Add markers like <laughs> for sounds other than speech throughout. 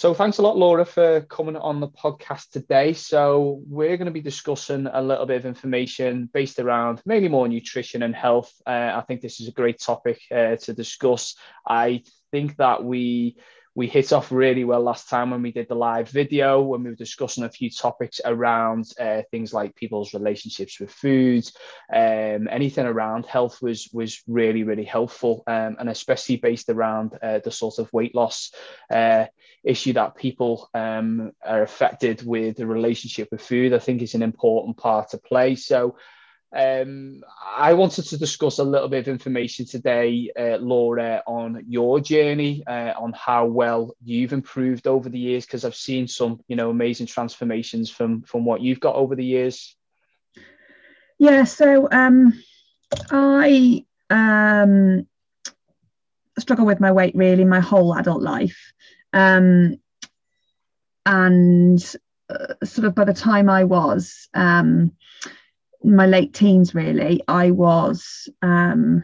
So thanks a lot, Laura, for coming on the podcast today. So we're going to be discussing a little bit of information based around mainly more nutrition and health. Uh, I think this is a great topic uh, to discuss. I think that we we hit off really well last time when we did the live video when we were discussing a few topics around uh, things like people's relationships with food um, anything around health was was really really helpful um, and especially based around uh, the sort of weight loss uh, issue that people um, are affected with the relationship with food i think is an important part to play. So um, I wanted to discuss a little bit of information today, uh, Laura, on your journey, uh, on how well you've improved over the years, because I've seen some, you know, amazing transformations from from what you've got over the years. Yeah, so um, I um, struggle with my weight really my whole adult life, um, and uh, sort of by the time I was um, my late teens really i was um,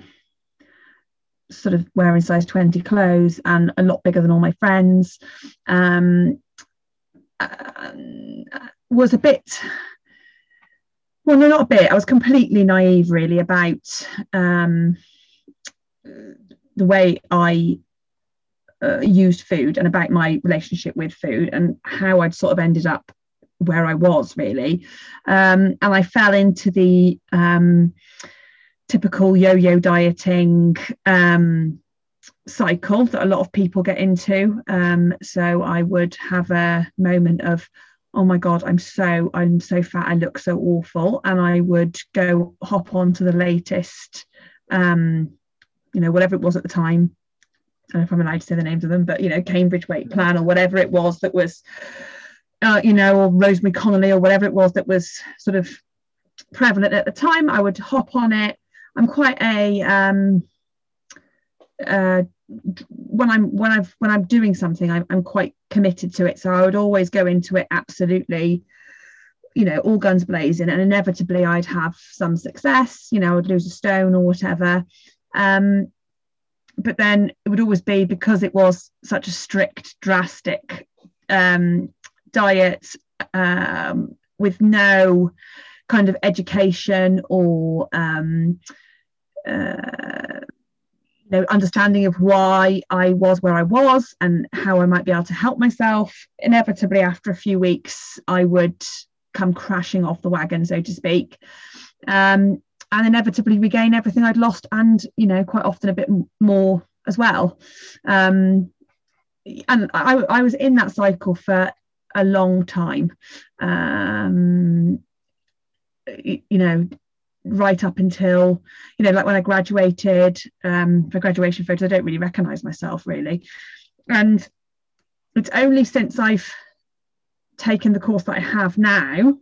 sort of wearing size 20 clothes and a lot bigger than all my friends. Um, was a bit well no not a bit. I was completely naive really about um, the way i uh, used food and about my relationship with food and how i'd sort of ended up where I was really. Um, and I fell into the um, typical yo yo dieting um, cycle that a lot of people get into. Um, so I would have a moment of, oh my God, I'm so, I'm so fat, I look so awful. And I would go hop on to the latest, um, you know, whatever it was at the time. I don't know if I'm allowed to say the names of them, but you know, Cambridge weight plan or whatever it was that was uh, you know, or Rosemary Conley or whatever it was that was sort of prevalent at the time. I would hop on it. I'm quite a um, uh, when I'm when I've when I'm doing something, I'm, I'm quite committed to it. So I would always go into it absolutely, you know, all guns blazing, and inevitably I'd have some success. You know, I would lose a stone or whatever. Um, but then it would always be because it was such a strict, drastic um, diet um, with no kind of education or um, uh, you know, understanding of why I was where I was and how I might be able to help myself. Inevitably, after a few weeks, I would come crashing off the wagon, so to speak. Um, and inevitably regain everything I'd lost, and you know, quite often a bit more as well. Um, and I, I was in that cycle for a long time. Um, you know, right up until you know, like when I graduated um, for graduation photos, I don't really recognise myself really, and it's only since I've taken the course that I have now,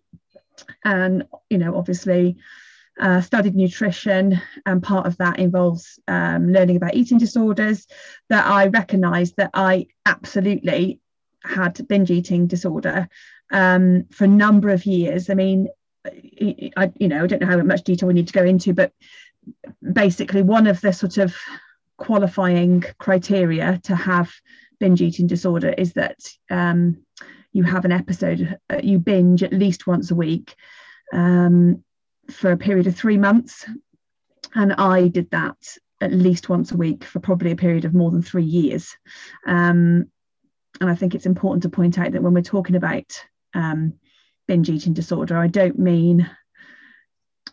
and you know, obviously. Uh, studied nutrition, and part of that involves um, learning about eating disorders. That I recognize that I absolutely had binge eating disorder um, for a number of years. I mean, I, you know, I don't know how much detail we need to go into, but basically, one of the sort of qualifying criteria to have binge eating disorder is that um, you have an episode, uh, you binge at least once a week um, for a period of three months. And I did that at least once a week for probably a period of more than three years. Um, and I think it's important to point out that when we're talking about um, binge eating disorder, I don't mean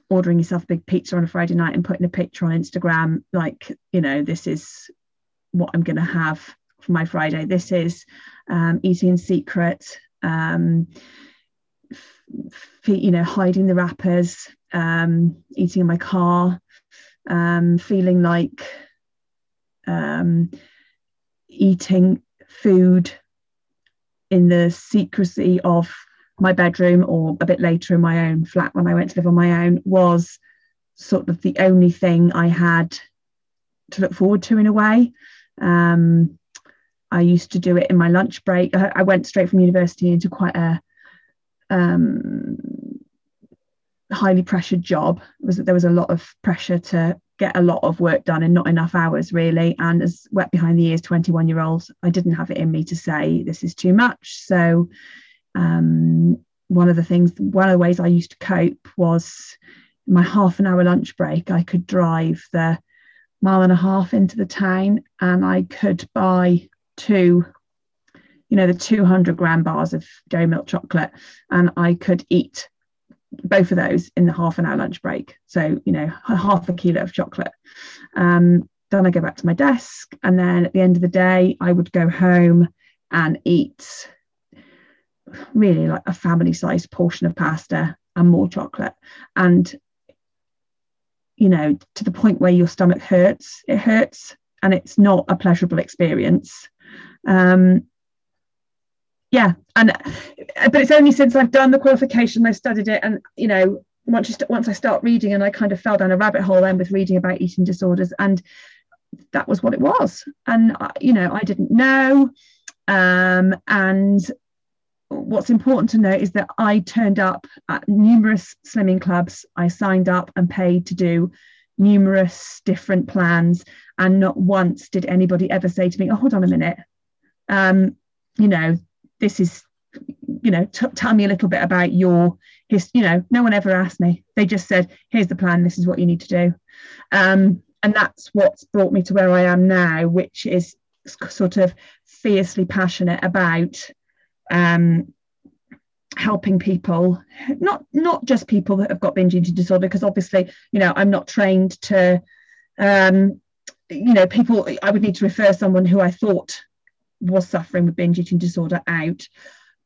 ordering yourself a big pizza on a Friday night and putting a picture on Instagram, like, you know, this is what I'm going to have for my Friday. This is um, eating in secret, um, f- you know, hiding the wrappers, um, eating in my car, um, feeling like um, eating food in the secrecy of my bedroom or a bit later in my own flat when I went to live on my own was sort of the only thing I had to look forward to in a way. Um, I used to do it in my lunch break. I, I went straight from university into quite a um, highly pressured job. Was there was a lot of pressure to get a lot of work done in not enough hours really. And as wet behind the ears 21 year old i didn't have it in me to say this is too much. So um, one of the things one of the ways i used to cope was my half an hour lunch break. I could drive the mile and a half into the town and i could buy two you know the 200 gram bars of dairy milk chocolate and i could eat both of those in the half an hour lunch break. So, you know, half a kilo of chocolate. Um, then I go back to my desk. And then at the end of the day, I would go home and eat really like a family sized portion of pasta and more chocolate. And, you know, to the point where your stomach hurts, it hurts and it's not a pleasurable experience. Um, yeah and but it's only since i've done the qualification i've studied it and you know once once i start reading and i kind of fell down a rabbit hole then with reading about eating disorders and that was what it was. And I, you know i didn't know um, and what's important to note is that i turned up at numerous slimming clubs i signed up and paid to do numerous different plans and not once did anybody ever say to me oh hold on a minute um, you know this is you know t- tell me a little bit about your his you know no one ever asked me. They just said here's the plan. This is what you need to do. Um, and that's what's brought me to where i am now which is sort of fiercely passionate about um, helping people not not just people that have got binge eating disorder because obviously you know i'm not trained to um, you know people i would need to refer someone who i thought was suffering with binge eating disorder out,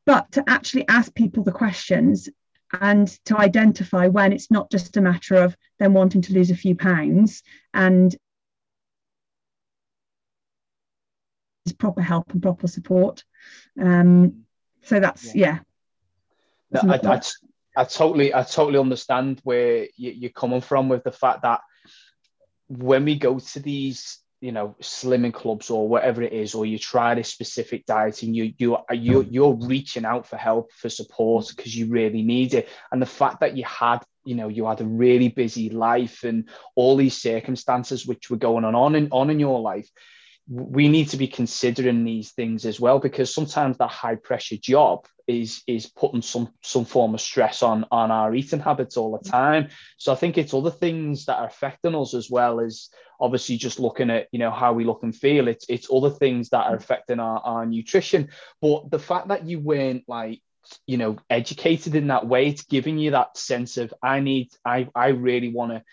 but to actually ask people the questions and to identify when it's not just a matter of them wanting to lose a few pounds and proper help and proper support. Um, so that's yeah. yeah. No, I, I, I, totally I totally understand where you, are coming from with the fact that when we go to these you know slimming clubs or whatever it is or you try this specific diet and you you you mm. you're reaching out for help for support because you really need it and the fact that you had you know you had a really busy life and all these circumstances which were going on on and on in your life we need to be considering these things as well because sometimes that high pressure job is is putting some some form of stress on on our eating habits all the mm. time. So i think it's other things that are affecting us as well as obviously just looking at you know how we look and feel. It's it's other things that are mm. affecting our, our nutrition. But the fact that you weren't like you know educated in that way it's giving you that sense of i need i i really want to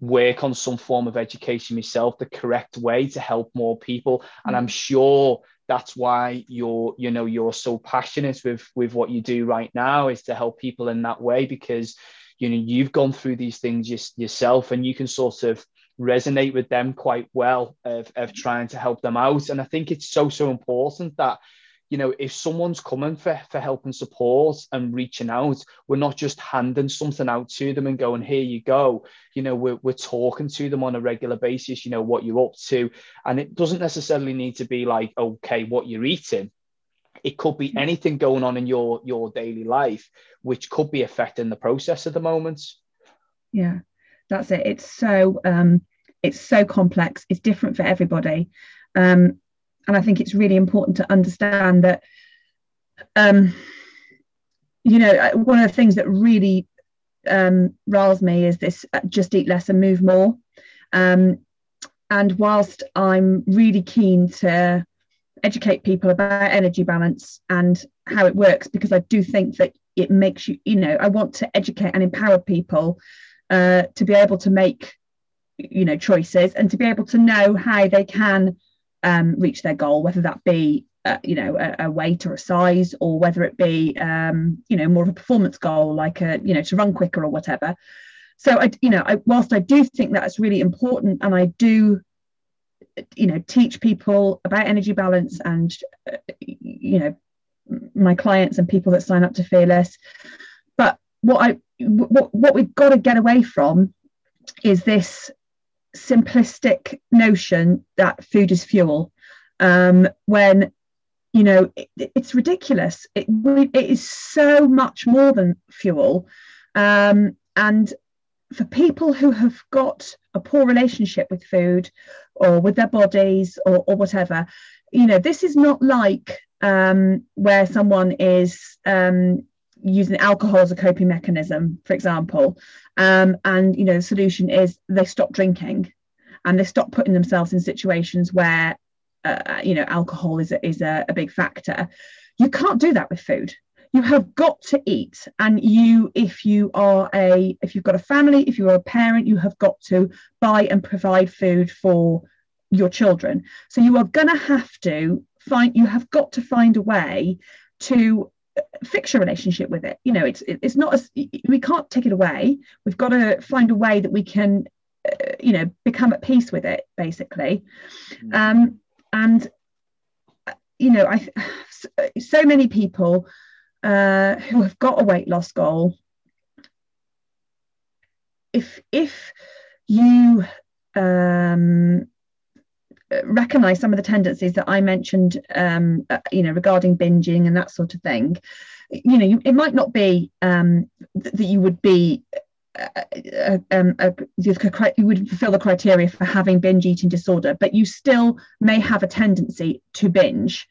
work on some form of education myself the correct way to help more people. And i'm mm. sure that's why you're you know you're so passionate with with what you do right now is to help people in that way because you know you've gone through these things just yourself and you can sort of resonate with them quite well of, of trying to help them out. And i think it's so so important that you know, if someone's coming for, for help and support and reaching out, we're not just handing something out to them and going, here you go. You know, we're, we're talking to them on a regular basis, you know, what you're up to. And it doesn't necessarily need to be like, okay, what you're eating. It could be anything going on in your your daily life, which could be affecting the process at the moment. Yeah, that's it. It's so um it's so complex. It's different for everybody. Um, and I think it's really important to understand that, um, you know, one of the things that really um, riles me is this uh, just eat less and move more. Um, and whilst I'm really keen to educate people about energy balance and how it works, because I do think that it makes you, you know, I want to educate and empower people uh, to be able to make, you know, choices and to be able to know how they can um, reach their goal, whether that be uh, you know a, a, weight or a size, or whether it be um, you know more of a performance goal, like a you know to run quicker or whatever. So I you know I, whilst I do think that's really important, and I do you know teach people about energy balance and uh, you know my clients and people that sign up to fearless but what i what, what we've got to get away from is this simplistic notion that food is fuel. Um, when you know it, it's ridiculous. It, it is so much more than fuel. Um, and for people who have got a poor relationship with food or with their bodies or, or whatever, you know, this is not like um, where someone is um, using alcohol as a coping mechanism, for example, um, and you know the solution is they stop drinking and they stop putting themselves in situations where uh, you know alcohol is a, is a, a big factor. You can't do that with food. You have got to eat. And you if you are a if you've got a family if you're a parent you have got to buy and provide food for your children. So you are going to have to find you have got to find a way to fix your relationship with it. You know it's it's not as we can't take it away. We've got to find a way that we can uh, you know become at peace with it basically. Mm. um and uh, you know i <sighs> so many people uh, who have got a weight loss goal, if if you um, recognize some of the tendencies that I mentioned, um, uh, you know, regarding binging and that sort of thing, you know, you, it might not be um, th- that you would be. Uh, uh um, uh, you would fulfill the criteria for having binge eating disorder, but you still may have a tendency to binge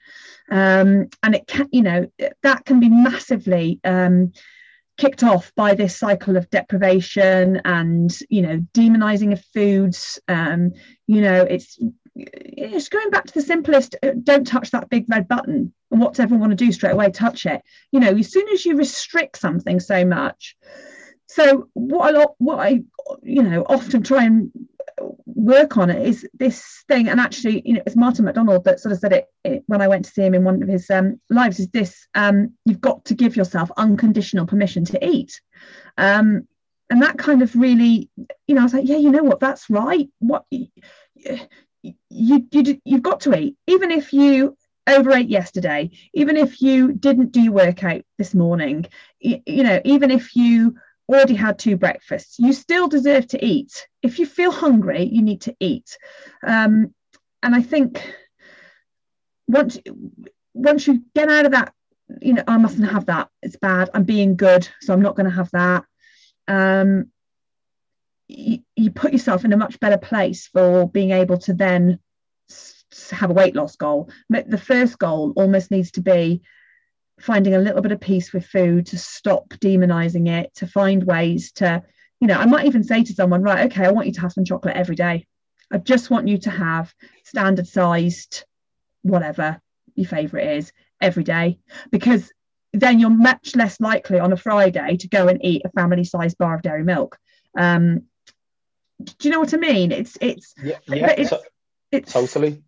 um, and it can you know that can be massively um, kicked off by this cycle of deprivation and you know demonizing of foods um, you know it's it's going back to the simplest uh, don't touch that big red button and what's everyone want to do straight away touch it. You know as soon as you restrict something so much so what I what I you know often try and work on it is this thing and actually you know it's Martin MacDonald that sort of said it, it when i went to see him in one of his um, lives is this um, you've got to give yourself unconditional permission to eat. Um, and that kind of really you know i was like yeah you know what that's right. What you you, you you've got to eat even if you overate yesterday even if you didn't do your workout this morning you, you know even if you already had two breakfasts. You still deserve to eat. If you feel hungry, you need to eat. Um, and I think once once you get out of that, you know, I mustn't have that. It's bad. I'm being good, so I'm not going to have that. Um, you, you put yourself in a much better place for being able to then have a weight loss goal. The first goal almost needs to be finding a little bit of peace with food to stop demonizing it to find ways to you know i might even say to someone right okay i want you to have some chocolate every day. I just want you to have standard sized whatever your favorite is every day. Because then you're much less likely on a friday to go and eat a family sized bar of dairy milk. Um do you know what i mean it's it's yeah, yeah it's, it's totally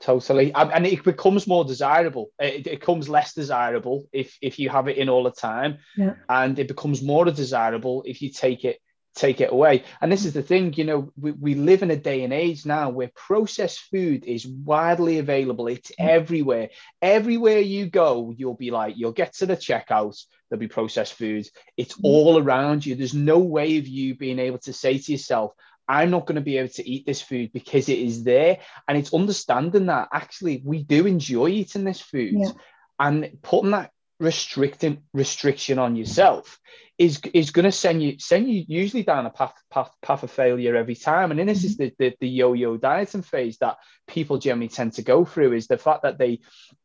Totally, and it becomes more desirable. It, it becomes less desirable if if you have it in all the time, yeah. and it becomes more desirable if you take it take it away. And this is the thing, you know, we, we live in a day and age now where processed food is widely available. It's mm. everywhere. Everywhere you go, you'll be like, you'll get to the checkout, there'll be processed foods. It's mm. all around you. There's no way of you being able to say to yourself, I'm not going to be able to eat this food because it is there. And it's understanding that actually we do enjoy eating this food yeah. and putting that restricting restriction on yourself is is going to send you send you usually down a path path, path of failure every time and then this mm-hmm. is the, the, the yo-yo dieting phase that people generally tend to go through is the fact that they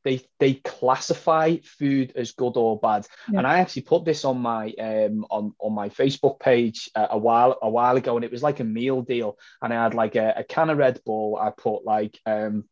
they they classify food as good or bad yeah. and i actually put this on my um on on my facebook page uh, a while a while ago and it was like a meal deal and i had like a, a can of red bull i put like um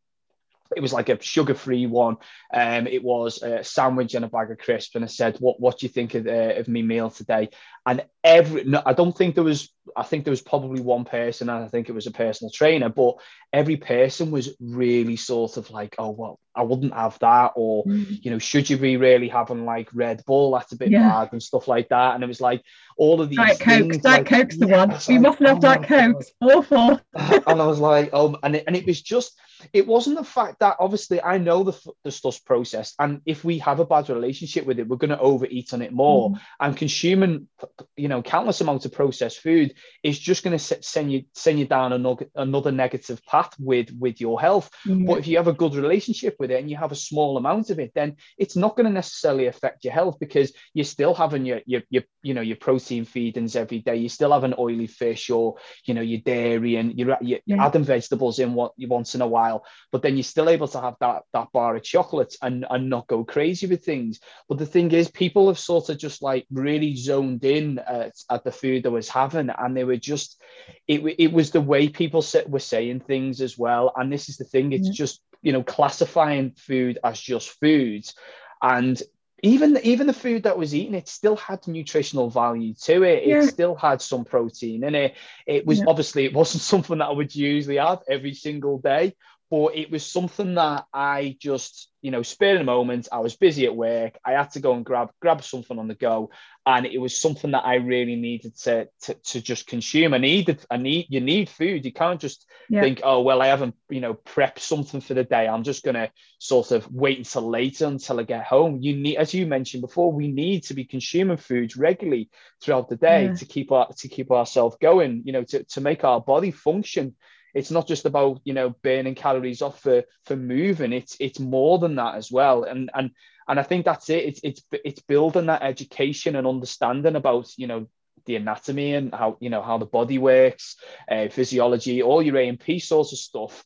it was like a sugar-free one. Um, it was a sandwich and a bag of crisps, and I said, "What what do you think of, uh, of me meal today?" And every, no, I don't think there was. I think there was probably one person, and I think it was a personal trainer, but every person was really sort of like, "Oh well, I wouldn't have that," or mm. you know, should you be really having like Red Bull? That's a bit yeah. bad and stuff like that. And it was like all of these. Diet Coke, Diet Coke's the one. You mustn't have Diet Coke. Awful. <laughs> and I was like, oh, and it, and it was just it wasn't the fact that obviously I know the, the stuff's processed, and if we have a bad relationship with it, we're going to overeat on it more. Mm. And consuming, you know know countless amounts of processed food is just going to send you send you down another another negative path with with your health mm-hmm. but if you have a good relationship with it and you have a small amount of it then it's not going to necessarily affect your health because you're still having your your, your you know your protein feedings every day you still have an oily fish or you know your dairy and you're, you're yeah. adding vegetables in what you once in a while but then you're still able to have that that bar of chocolate and and not go crazy with things but the thing is people have sort of just like really zoned in at, at the food they was having and they were just it, it was the way people were saying things as well and this is the thing it's mm-hmm. just you know classifying food as just foods and even even the food that was eaten, it still had nutritional value to it. Yeah. It still had some protein in it. It was yeah. obviously it wasn't <laughs> something that I would usually have every single day, but it was something that I just, you know, spared a moment. I was busy at work. I had to go and grab grab something on the go, and it was something that I really needed to to, to just consume. I needed, I need, you need food. You can't just yeah. think, oh well, I haven't, you know, prepped something for the day. I'm just gonna sort of wait until later until I get home. You need, as you mentioned before, we need to be consuming foods regularly throughout the day yeah. to keep our to keep ourselves going. You know, to to make our body function it's not just about you know burning calories off for for moving. It's it's more than that as well. And and and i think that's it. It's it's it's building that education and understanding about you know the anatomy and how you know how the body works uh, physiology all your a and p sorts of stuff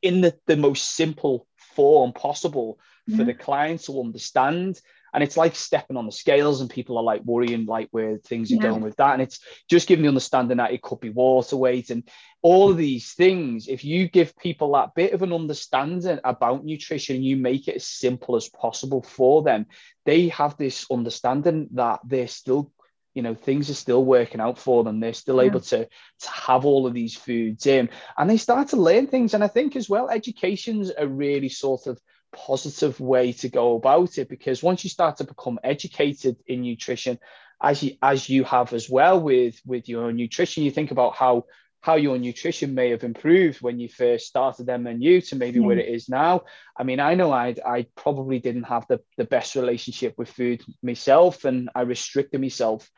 in the, the most simple form possible for mm-hmm. the client to understand and it's like stepping on the scales and people are like worrying like where things are yeah. going with that and it's just giving the understanding that it could be water weight and all of these things if you give people that bit of an understanding about nutrition you make it as simple as possible for them they have this understanding that they're still you know things are still working out for them they're still yeah. able to to have all of these foods in and they start to learn things and i think as well education's a really sort of positive way to go about it because once you start to become educated in nutrition as you as you have as well with with your nutrition you think about how how your nutrition may have improved when you first started MNU to maybe yeah. where it is now. I mean, I know I I probably didn't have the, the best relationship with food myself, and I restricted myself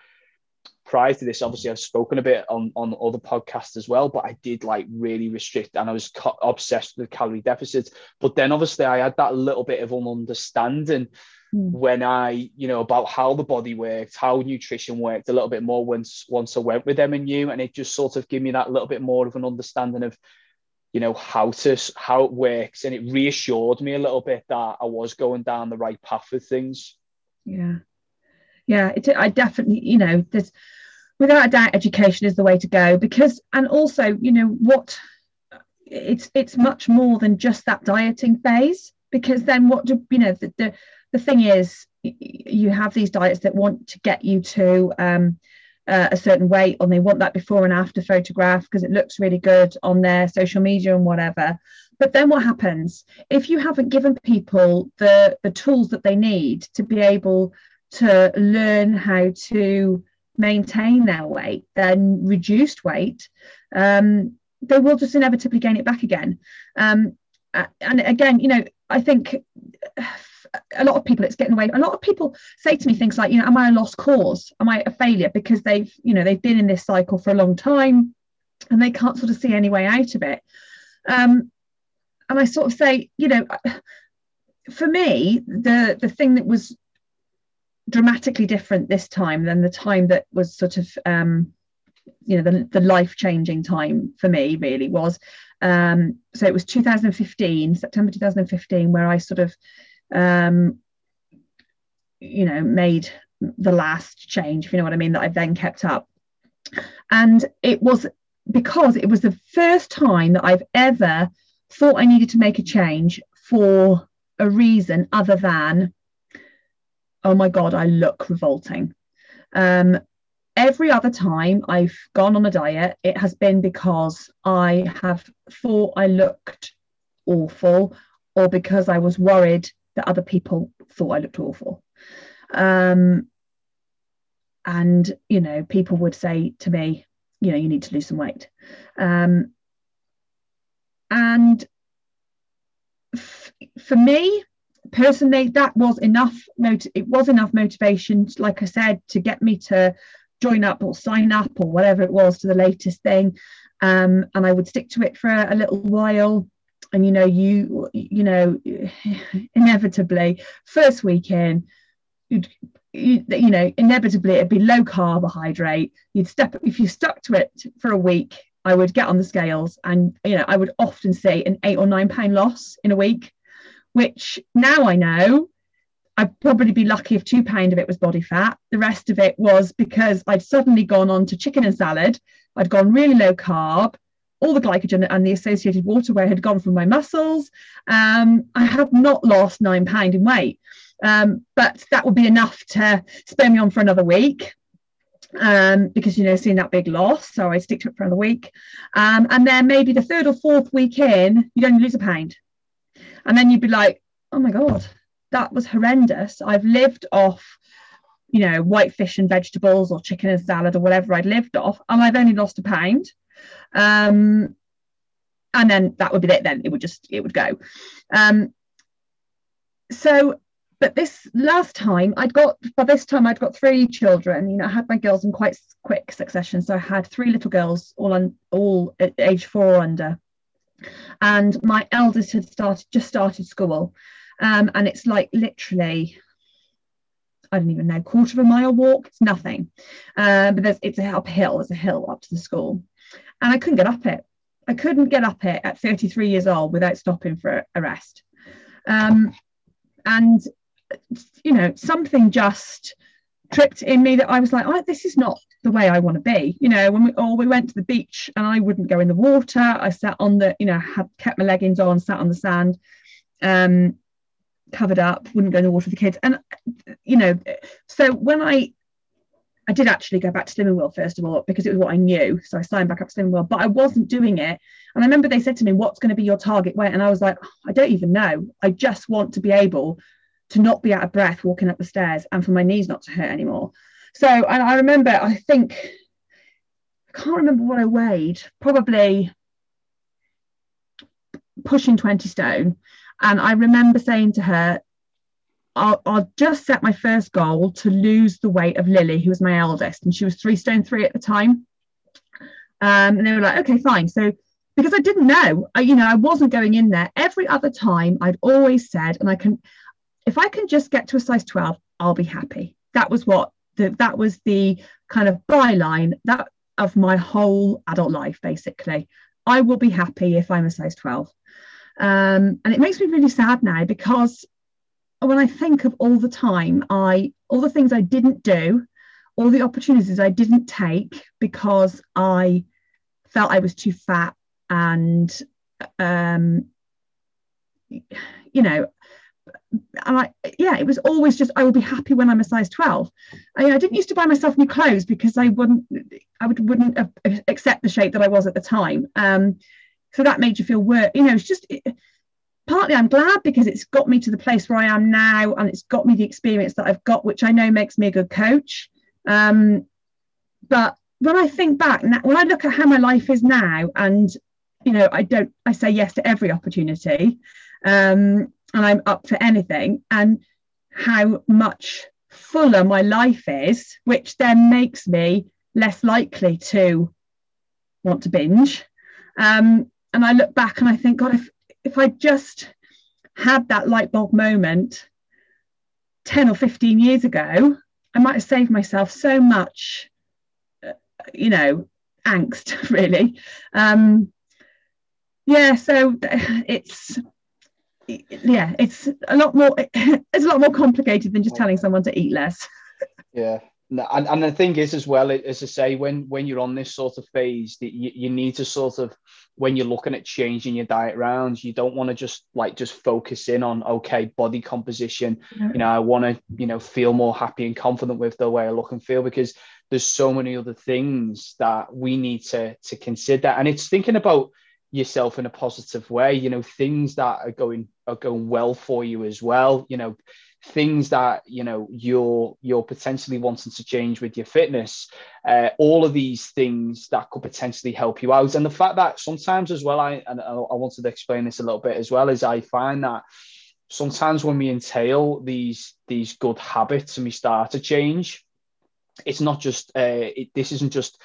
prior to this, obviously, I've spoken a bit on, on other podcasts as well, but I did like really restrict and I was co- obsessed with calorie deficits. But then obviously, I had that little bit of an understanding mm. when I, you know, about how the body worked, how nutrition worked a little bit more once once I went with MNU, and you and it just sort of gave me that little bit more of an understanding of you know how to how it works and it reassured me a little bit that i was going down the right path with things yeah yeah it, i definitely you know there's without a doubt education is the way to go because and also you know what it's it's much more than just that dieting phase because then what do you know the, the, the thing is you have these diets that want to get you to um, uh, a certain weight and they want that before and after photograph because it looks really good on their social media and whatever. But then what happens? If you haven't given people the the tools that they need to be able to learn how to maintain their weight, then reduced weight, um, they will just inevitably gain it back again. Um, and again, you know, I think a lot of people it's getting away. A lot of people say to me things like, you know, am I a lost cause? Am I a failure because they've, you know, they've been in this cycle for a long time and they can't sort of see any way out of it. Um, and I sort of say, you know, for me, the the thing that was dramatically different this time than the time that was sort of um, you know the, the life changing time for me really was. Um, so it was 2015 september 2015 where i sort of um, you know made the last change if you know what i mean that i've then kept up. And it was because it was the first time that i've ever thought i needed to make a change for a reason other than oh my God, I look revolting. Um, every other time I've gone on a diet, it has been because I have thought I looked awful or because I was worried that other people thought I looked awful. Um, and, you know, people would say to me, you know, you need to lose some weight. Um, and f- for me, personally that was enough it was enough motivation like i said to get me to join up or sign up or whatever it was to the latest thing. Um, and I would stick to it for a, a little while. And you know, you you know, <sighs> inevitably, first week in, you'd you, you know, inevitably it'd be low carbohydrate. You'd step if you stuck to it for a week, I would get on the scales and you know, I would often see an eight or nine pound loss in a week, which now I know I'd probably be lucky if two pound of it was body fat. The rest of it was because I'd suddenly gone on to chicken and salad. I'd gone really low carb. All the glycogen and the associated water weight had gone from my muscles. Um, I have not lost nine pound in weight, um, but that would be enough to spare me on for another week. Um, because you know, seeing that big loss, so I stick to it for another week, um, and then maybe the third or fourth week in, you'd only lose a pound, and then you'd be like, "Oh my god, that was horrendous. I've lived off, you know, white fish and vegetables or chicken and salad or whatever I'd lived off, and I've only lost a pound. Um, and then that would be it. Then it would just it would go. Um, so, but this last time I'd got by this time I'd got three children. You know, I had my girls in quite quick succession. So I had three little girls, all on all at age four or under, and my eldest had started just started school. Um, and it's like literally, I don't even know, quarter of a mile walk. It's nothing. Um, but there's it's a uphill, there's a hill up to the school. And I couldn't get up it. I couldn't get up it at 33 years old without stopping for a rest. Um, and you know, something just tripped in me that I was like, oh, this is not the way I want to be. You know, when we all we went to the beach and I wouldn't go in the water. I sat on the, you know, had kept my leggings on, sat on the sand. Um, covered up, wouldn't go in the water with the kids. And you know, so when I I did actually go back to Slimming World first of all because it was what I knew. So I signed back up to Slimming World, but I wasn't doing it. And I remember they said to me, "What's going to be your target weight?" And I was like, "I don't even know. I just want to be able to not be out of breath walking up the stairs and for my knees not to hurt anymore." So and I remember, I think I can't remember what I weighed, probably pushing 20 stone and I remember saying to her, I'll, I'll, just set my first goal to lose the weight of Lily, who was my eldest, and she was three stone three at the time. Um, and they were like, okay, fine. So because I didn't know, I, you know, I wasn't going in there. Every other time, I'd always said, and I can, if I can just get to a size 12, I'll be happy. That was what the, that was the kind of byline that of my whole adult life, basically. I will be happy if I'm a size 12. Um, and it makes me really sad now because when I think of all the time I, all the things I didn't do, all the opportunities I didn't take because I felt I was too fat and, um, you know, and I, yeah, it was always just I will be happy when I'm a size 12. I, I, didn't used to buy myself new clothes because I wouldn't, I would wouldn't accept the shape that I was at the time. Um, so that made you feel worse you know it's just it, partly i'm glad because it's got me to the place where i am now and it's got me the experience that i've got which i know makes me a good coach um, but when i think back when i look at how my life is now and you know i don't i say yes to every opportunity um, and i'm up for anything and how much fuller my life is which then makes me less likely to want to binge um, and I look back and I think, God, if if I just had that light bulb moment 10 or 15 years ago, I might have saved myself so much, uh, you know, angst, <laughs> really. Um, yeah, so it's yeah, it's a lot more <laughs> it's a lot more complicated than just telling someone to eat less. yeah, and, and the thing is as well as I say when when you're on this sort of phase that you, you need to sort of when you're looking at changing your diet rounds you don't want to just like just focus in on okay body composition. You know I want to you know feel more happy and confident with the way I look and feel because there's so many other things that we need to to consider. And it's thinking about yourself in a positive way you know things that are going are going well for you as well you know things that you know you're you're potentially wanting to change with your fitness uh, all of these things that could potentially help you out. And the fact that sometimes as well i and i wanted to explain this a little bit as well is i find that sometimes when we entail these these good habits and we start to change it's not just uh, it, this isn't just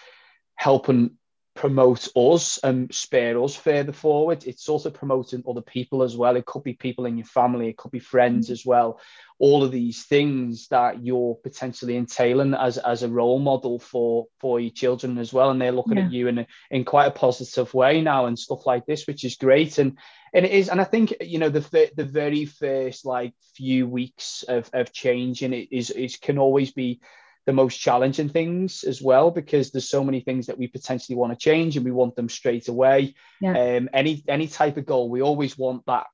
helping promote us and spare us further forward. It's also promoting other people as well. It could be people in your family, it could be friends as well. All of these things that you're potentially entailing as, as a role model for for your children as well. And they're looking yeah. at you in a, in quite a positive way now and stuff like this, which is great. And and it is, and I think you know the the very first like few weeks of of change and it is is can always be the most challenging things as well because there's so many things that we potentially want to change and we want them straight away. Yeah. Um, any any type of goal, we always want that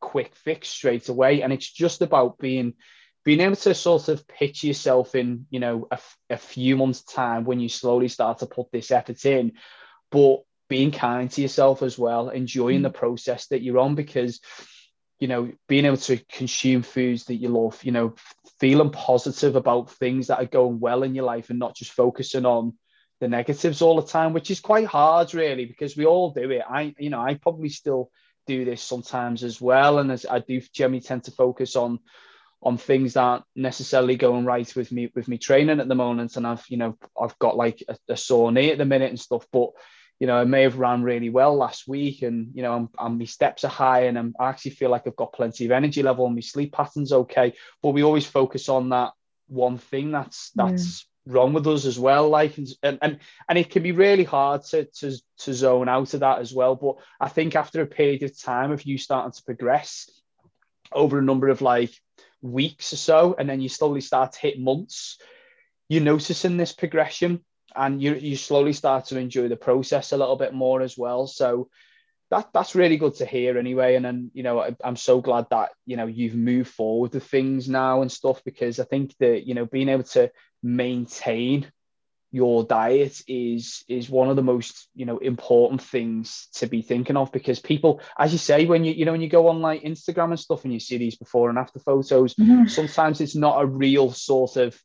quick fix straight away, and it's just about being being able to sort of pitch yourself in, you know, a, a few months' time when you slowly start to put this effort in, but being kind to yourself as well, enjoying mm. the process that you're on because you know, being able to consume foods that you love, you know, feeling positive about things that are going well in your life and not just focusing on the negatives all the time, which is quite hard, really, because we all do it. I, you know, I probably still do this sometimes as well, and as I do generally tend to focus on on things that aren't necessarily going right with me with me training at the moment, and I've, you know, I've got like a, a sore knee at the minute and stuff, but you know, I may have ran really well last week and, you know, I'm, I'm, my steps are high and I'm, I actually feel like I've got plenty of energy level and my sleep pattern's okay. But we always focus on that one thing that's, that's yeah. wrong with us as well. Like, and, and, and it can be really hard to, to, to zone out of that as well. But I think after a period of time of you starting to progress over a number of like weeks or so, and then you slowly start to hit months, you're noticing this progression and you you slowly start to enjoy the process a little bit more as well. So that that's really good to hear anyway. And then you know I, am so glad that you know you've moved forward with things now and stuff because I think that you know being able to maintain your diet is is one of the most you know important things to be thinking of because people as you say when you you know when you go on like instagram and stuff and you see these before and after photos mm-hmm. sometimes it's not a real sort of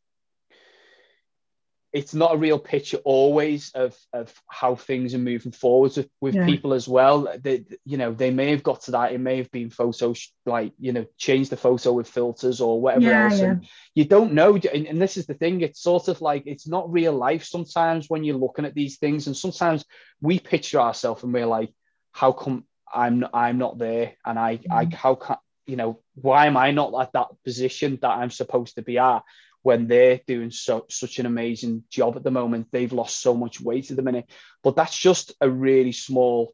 it's not a real picture always of of how things are moving forwards with, with yeah. people as well. They, you know, they may have got to that. It may have been photo like you know, change the photo with filters or whatever yeah, else. Yeah. And you don't know. And, and, this is the thing. It's sort of like it's not real life sometimes when you're looking at these things. And sometimes we picture ourselves and we're like, how come I'm I'm not there? And I mm. I how can you know why am I not at that position that I'm supposed to be at? When they're doing so, such an amazing job at the moment. They've lost so much weight at the minute, but that's just a really small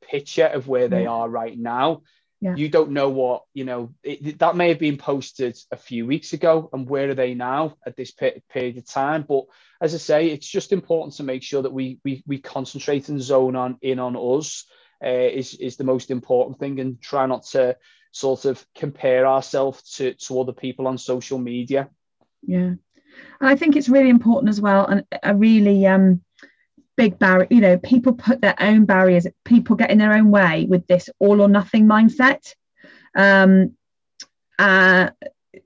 picture of where they are right now. Yeah. You don't know what you know. It, that may have been posted a few weeks ago, and where are they now at this period of time? But as I say, it's just important to make sure that we we, we concentrate and zone on in on us uh, is is the most important thing, and try not to sort of compare ourselves to to other people on social media yeah. And i think it's really important as well and a really um big barrier you know people put their own barriers people get in their own way with this all or nothing mindset. Um uh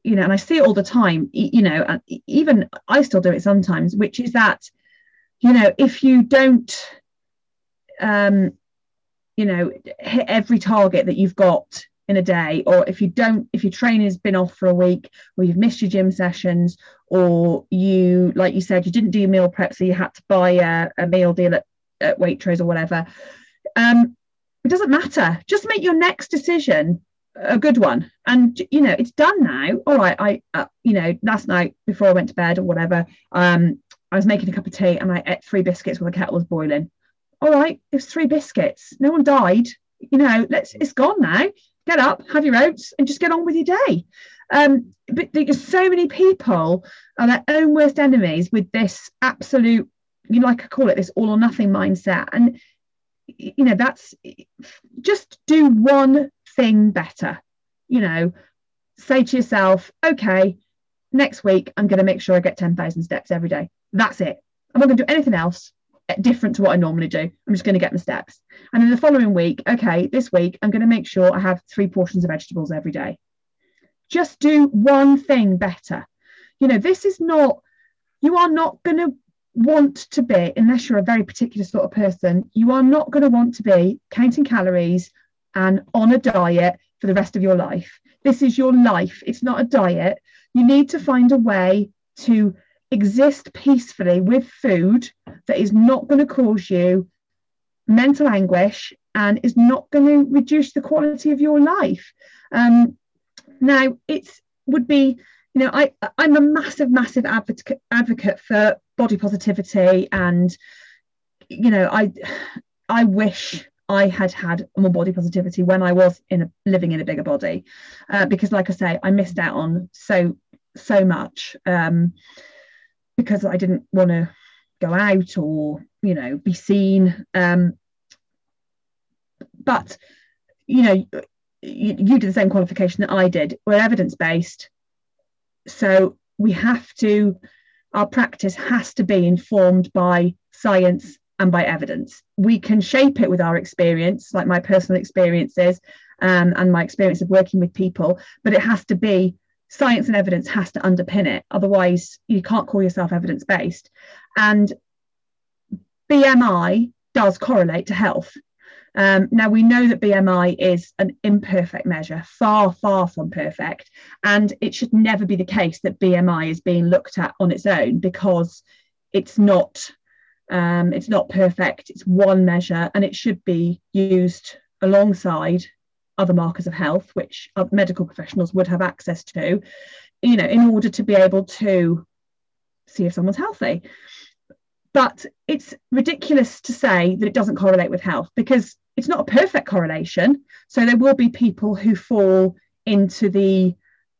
you know and i see it all the time you know even i still do it sometimes which is that you know if you don't um you know hit every target that you've got in a day or if you don't if your training's been off for a week or you've missed your gym sessions or you like you said you didn't do meal prep so you had to buy a, a meal deal at, at waitrose or whatever um it doesn't matter. Just make your next decision a good one. And you know it's done now. All right i uh, you know last night before i went to bed or whatever um i was making a cup of tea and i ate three biscuits when the kettle was boiling. All right it's three biscuits. No one died. You know let's it's gone now get up, have your oats, and just get on with your day. Um, but there's so many people are their own worst enemies with this absolute, you know, like I call it this all or nothing mindset. And you know, that's just do one thing better. You know, say to yourself, okay, next week I'm going to make sure I get 10,000 steps every day. That's it. I'm not going to do anything else different to what I normally do. I'm just going to get my steps. And then the following week, okay, this week, I'm going to make sure I have three portions of vegetables every day. Just do one thing better. You know, this is not, you are not going to want to be, unless you're a very particular sort of person, you are not going to want to be counting calories and on a diet for the rest of your life. This is your life. It's not a diet. You need to find a way to exist peacefully with food that is not going to cause you mental anguish and is not going to reduce the quality of your life. Um, now, it would be, you know, I, I'm a massive, massive advocate, advocate for body positivity and, you know, I, I wish I had had more body positivity when I was in a, living in a bigger body, uh, because, like I say, I missed out on so so much um, because I didn't want to go out or you know be seen. Um, but you know, you, you did the same qualification that I did. We're evidence based, so we have to. Our practice has to be informed by science and by evidence. We can shape it with our experience, like my personal experiences um, and my experience of working with people, but it has to be science and evidence has to underpin it. Otherwise, you can't call yourself evidence based. And BMI does correlate to health. Um, now, we know that BMI is an imperfect measure, far, far from perfect. And it should never be the case that BMI is being looked at on its own because it's not um, it's not perfect, it's one measure, and it should be used alongside other markers of health, which uh, medical professionals would have access to, you know, in order to be able to see if someone's healthy. But it's ridiculous to say that it doesn't correlate with health because it's not a perfect correlation. So there will be people who fall into the,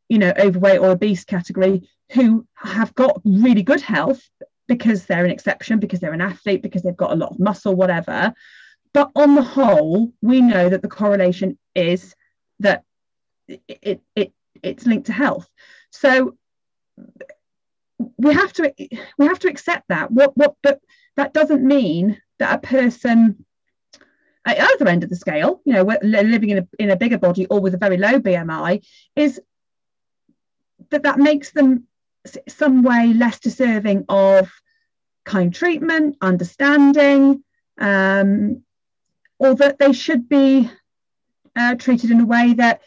you know, overweight or obese category who have got really good health because they're an exception, because they're an athlete, because they've got a lot of muscle, whatever. But on the whole, we know that the correlation is that it, it, it it's linked to health. So we have to we have to accept that. What what but that doesn't mean that a person at the other end of the scale, you know, living in a, in a bigger body or with a very low BMI, is that that makes them some way less deserving of kind treatment, understanding, um, or that they should be uh, treated in a way that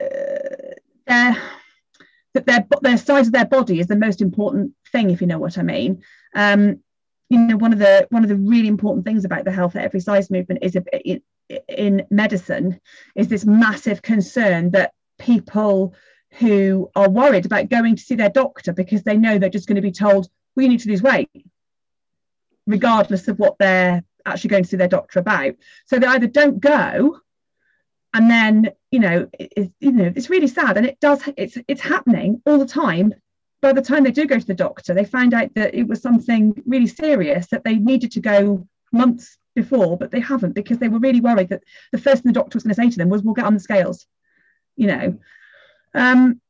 uh, their that their their size of their body is the most important thing, if you know what I mean. Um, you know, one of the one of the really important things about the health at every size movement is a, in, in medicine is this massive concern that people who are worried about going to see their doctor because they know they're just going to be told, well, need to lose weight, regardless of what they're actually going to see their doctor about. So they either don't go, and then you know, it, you know, it's really sad, and it does. It's it's happening all the time. By the time they do go to the doctor, they find out that it was something really serious that they needed to go months before, but they haven't because they were really worried that the first thing the doctor was going to say to them was, "We'll get on the scales," you know. Um,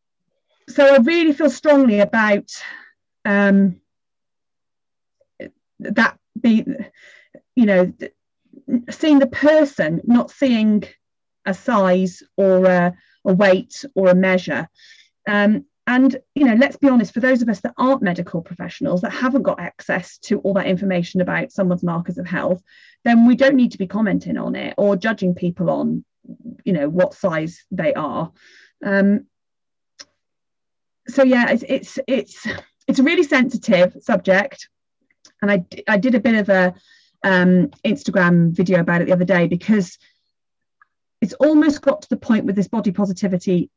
so I really feel strongly about um, that be, you know, seeing the person, not seeing a size or a, a weight or a measure. Um, and you know, let's be honest, for those of us that aren't medical professionals that haven't got access to all that information about someone's markers of health, then we don't need to be commenting on it or judging people on, you know, what size they are. Um, so yeah, it's it's it's it's a really sensitive subject, and I I did a bit of a um, Instagram video about it the other day because it's almost got to the point with this body positivity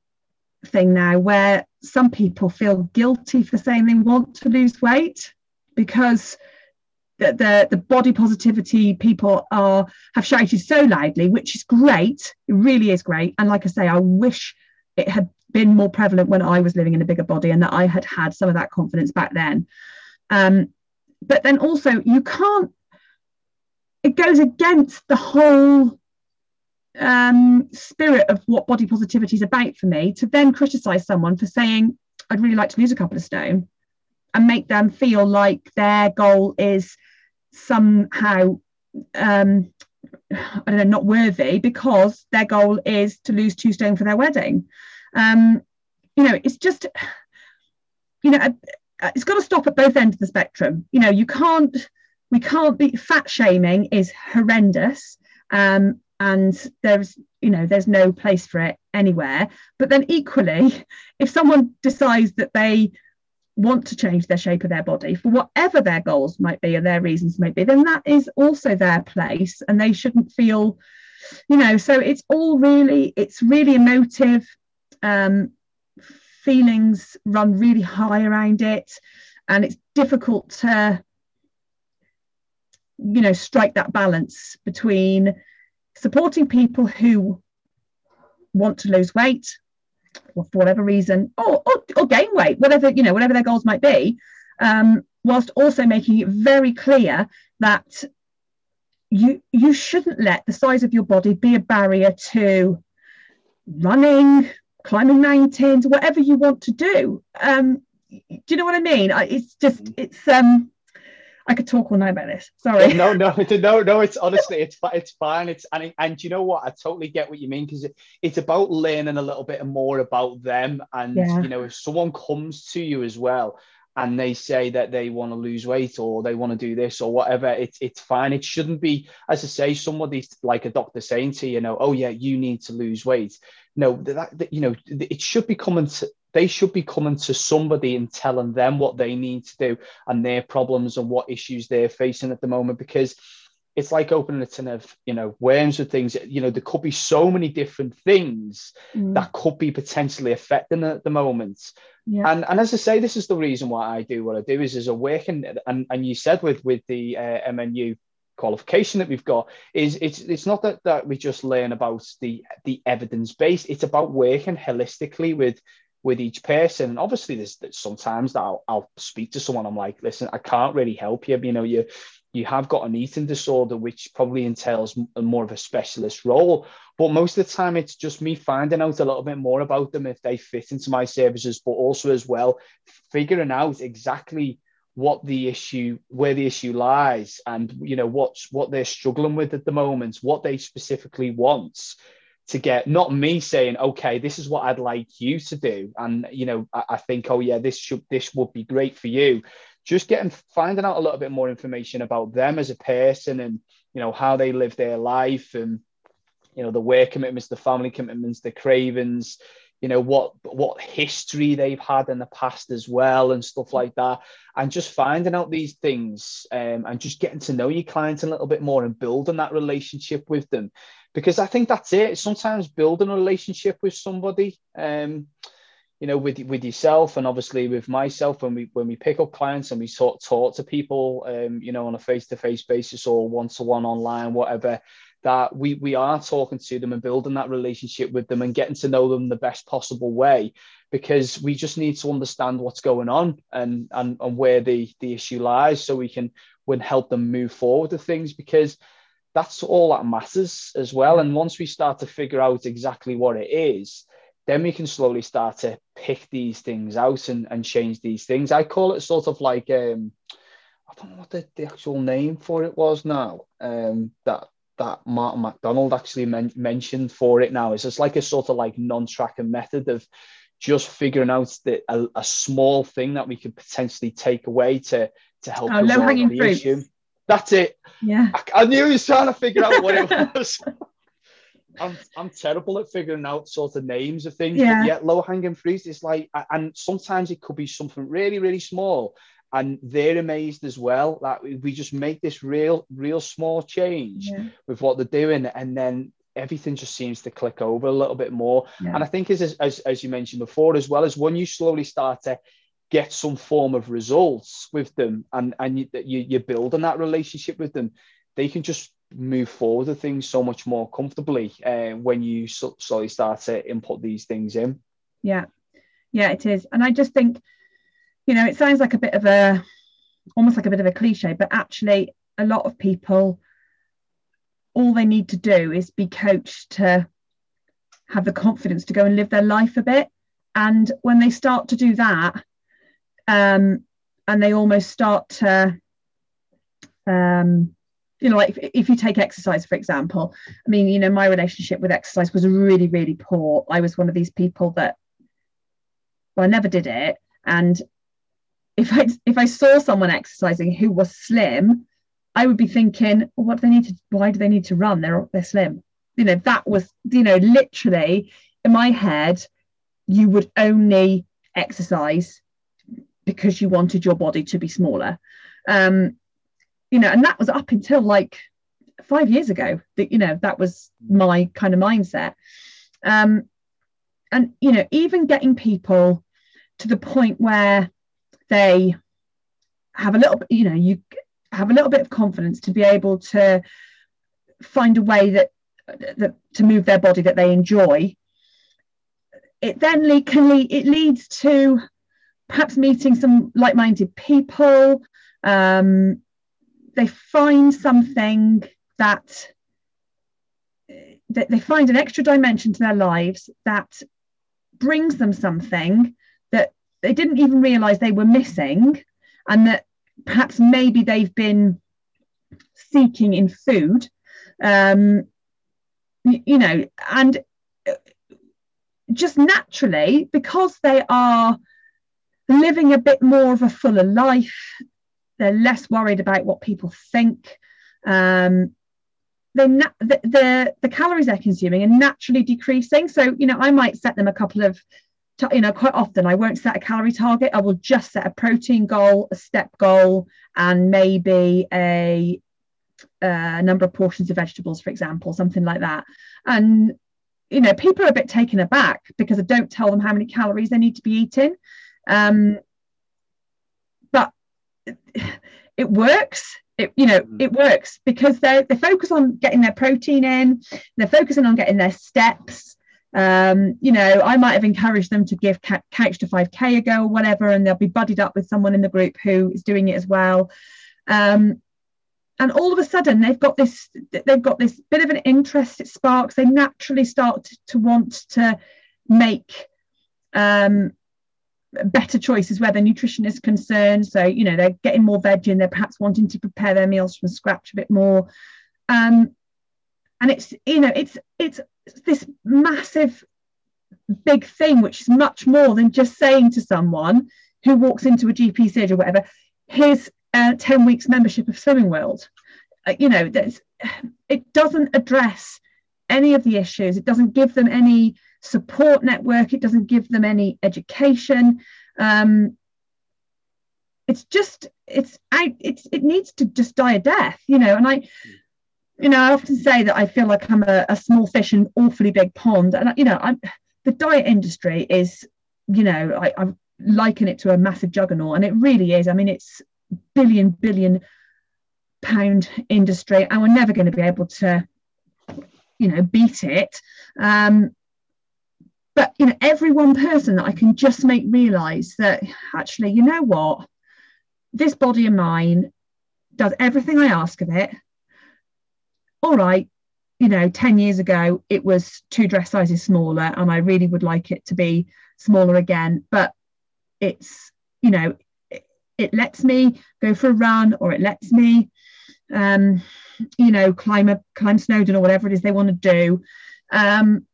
thing now where some people feel guilty for saying they want to lose weight because the, the, the body positivity people are have shouted so loudly, which is great. It really is great. And like I say, I wish it had been more prevalent when I was living in a bigger body and that I had had some of that confidence back then. Um, but then also, you can't, it goes against the whole um, spirit of what body positivity is about for me to then criticize someone for saying, I'd really like to lose a couple of stone and make them feel like their goal is somehow um, I don't know, not worthy because their goal is to lose two stone for their wedding. Um, you know, it's just, you know, uh, it's got to stop at both ends of the spectrum. You know, you can't, we can't be, fat shaming is horrendous. Um, and there's, you know, there's no place for it anywhere. But then equally, <laughs> if someone decides that they want to change their shape of their body for whatever their goals might be or their reasons might be, then that is also their place and they shouldn't feel, you know, so it's all really, it's really emotive. Um, feelings run really high around it and it's difficult to you know strike that balance between supporting people who want to lose weight or for whatever reason or, or, or gain weight whatever you know whatever their goals might be um, whilst also making it very clear that you you shouldn't let the size of your body be a barrier to running climbing mountains whatever you want to do um, do you know what i mean I, it's just mm-hmm. it's um I could talk all night about this. Sorry. No, no, <laughs> no, no. It's honestly, it's it's fine. It's and and you know what? I totally get what you mean because it, it's about learning a little bit more about them. And yeah. you know, if someone comes to you as well and they say that they want to lose weight or they want to do this or whatever, it's it's fine. It shouldn't be, as I say, somebody like a doctor saying to you, you know, oh yeah, you need to lose weight. No, that, that you know, it should be coming to they should be coming to somebody and telling them what they need to do and their problems and what issues they're facing at the moment because it's like opening a tin of you know worms or things you know there could be so many different things mm. that could be potentially affecting at the moment yeah. and and as i say this is the reason why i do what i do is as a work and and, and you said with with the uh, mnu qualification that we've got is it's it's not that that we just learn about the the evidence base it's about working holistically with with each person. And obviously, there's, there's sometimes that I'll, I'll, speak to someone. I'm like, listen, I can't really help you. You know, you you have got an eating disorder, which probably entails more of a specialist role. But most of the time, it's just me finding out a little bit more about them if they fit into my services, but also as well figuring out exactly what the issue where the issue lies and you know what's what they're struggling with at the moment what they specifically want to get not me saying okay this is what i'd like you to do. And you know I, I, think oh yeah this should this would be great for you. Just getting finding out a little bit more information about them as a person and you know how they live their life and you know the work commitments the family commitments the cravings you know what what history they've had in the past as well and stuff like that and just finding out these things um, and just getting to know your clients a little bit more and building that relationship with them because I think that's it. Sometimes building a relationship with somebody, um, you know, with with yourself and obviously with myself when we when we pick up clients and we talk talk to people, um, you know, on a face to face basis or one to one online, whatever. That we we are talking to them and building that relationship with them and getting to know them the best possible way, because we just need to understand what's going on and and, and where the the issue lies, so we can when help them move forward with things. Because that's all that matters as well. And once we start to figure out exactly what it is, then we can slowly start to pick these things out and, and change these things. I call it sort of like um, I don't know what the, the actual name for it was now. Um, that that Martin MacDonald actually men- mentioned for it now. is It's just like a sort of like non-tracking method of just figuring out that a, a, small thing that we could potentially take away to to help oh, resolve the issue. That's it. Yeah. I, I, knew he was trying to figure out what it <laughs> was. I'm, I'm terrible at figuring out sort of names of things. Yeah. Yet low hanging fruit is like, and sometimes it could be something really, really small. And they're amazed as well that we just make this real, real small change yeah. with what they're doing. And then everything just seems to click over a little bit more. Yeah. And I think as, as, as you mentioned before, as well as when you slowly start to get some form of results with them and and you, you, you're building that relationship with them they can just move forward with things so much more comfortably uh, when you slowly start to input these things in yeah yeah it is and i just think you know it sounds like a bit of a almost like a bit of a cliche but actually a lot of people all they need to do is be coached to have the confidence to go and live their life a bit. And when they start to do that um, and they almost start to um, you know like if, if, you take exercise for example i mean you know my relationship with exercise was really really poor. I was one of these people that well i never did it. And if i if i saw someone exercising who was slim i would be thinking well, what do they need to why do they need to run they're they're slim you know that was you know literally in my head you would only exercise because you wanted your body to be smaller. Um, you know, and that was up until like five years ago that, you know, that was my kind of mindset. Um, and, you know, even getting people to the point where they have a little you know, you have a little bit of confidence to be able to find a way that, that to move their body that they enjoy. It then le- can lead it leads to perhaps meeting some like-minded people. Um, they find something that that they find an extra dimension to their lives that brings them something they didn't even realize they were missing and that perhaps maybe they've been seeking in food um, you know and just naturally because they are living a bit more of a fuller life they're less worried about what people think um, they na- the, the, the calories they're consuming are naturally decreasing. So you know i might set them a couple of you know quite often i won't set a calorie target i will just set a protein goal a step goal and maybe a, a number of portions of vegetables for example something like that and you know, people are a bit taken aback because I don't tell them how many calories they need to be eating. Um, but it, <sighs> it works. It, you know, it works because they they focus on getting their protein in. They're focusing on getting their steps. Um, you know, I might have encouraged them to give couch to 5k a go or whatever, and they'll be buddied up with someone in the group who is doing it as well. Um, and all of a sudden they've got this they've got this bit of an interest it sparks they naturally start to, to want to make um, better choices where their nutrition is concerned so you know they're getting more veg in they're perhaps wanting to prepare their meals from scratch a bit more um, and it's you know it's it's this massive big thing which is much more than just saying to someone who walks into a gp surgery or whatever here's uh, 10 weeks membership of Slimming World. Uh, you know, it doesn't address any of the issues. It doesn't give them any support network. It doesn't give them any education. Um, it's just, it's, I, it's, it needs to just die a death, you know, and I, you know, I often say that I feel like I'm a, a small fish in awfully big pond. And, you know, I'm, the diet industry is, you know, I, I liken it to a massive juggernaut and it really is. I mean, it's billion billion pound industry and we're never going to be able to you know beat it um, but you know every one person that i can just make realize that actually you know what this body of mine does everything i ask of it all right you know 10 years ago it was two dress sizes smaller and i really would like it to be smaller again but it's you know it lets me go for a run or it lets me um, you know climb a climb snowdon or whatever it is they want to do. Um,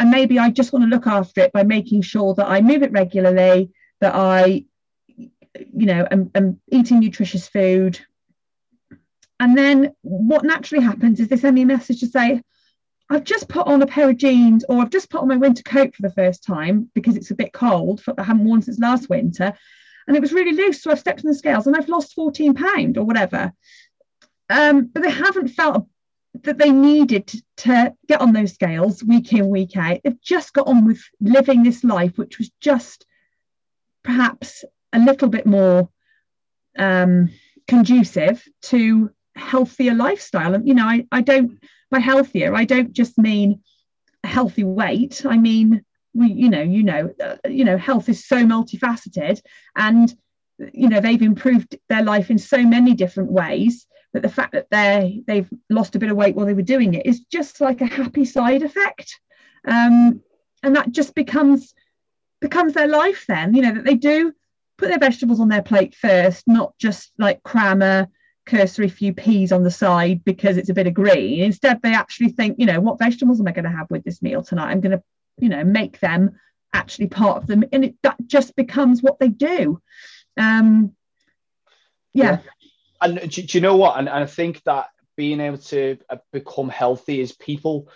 and maybe i just want to look after it by making sure that i move it regularly that i you know am, am eating nutritious food and then what naturally happens is they send me a message to say I've just put on a pair of jeans or I've just put on my winter coat for the first time because it's a bit cold, I haven't worn since last winter and it was really loose. So I've stepped on the scales and I've lost 14 pound or whatever. Um, but they haven't felt that they needed to, to, get on those scales week in, week out. They've just got on with living this life, which was just perhaps a little bit more um, conducive to healthier lifestyle. And, you know, I, I don't, by healthier, I don't just mean a healthy weight. I mean we you know you know uh, you know health is so multifaceted and you know they've improved their life in so many different ways that the fact that they they've lost a bit of weight while they were doing it is just like a happy side effect um, and that just becomes becomes their life then you know that they do put their vegetables on their plate first not just like cram a cursory few peas on the side because it's a bit of green. Instead they actually think you know what vegetables am i going to have with this meal tonight? I'm going to you know make them actually part of them and it, that just becomes what they do. Um yeah, yeah. and do, do, you know what? And, and i think that being able to uh, become healthy is people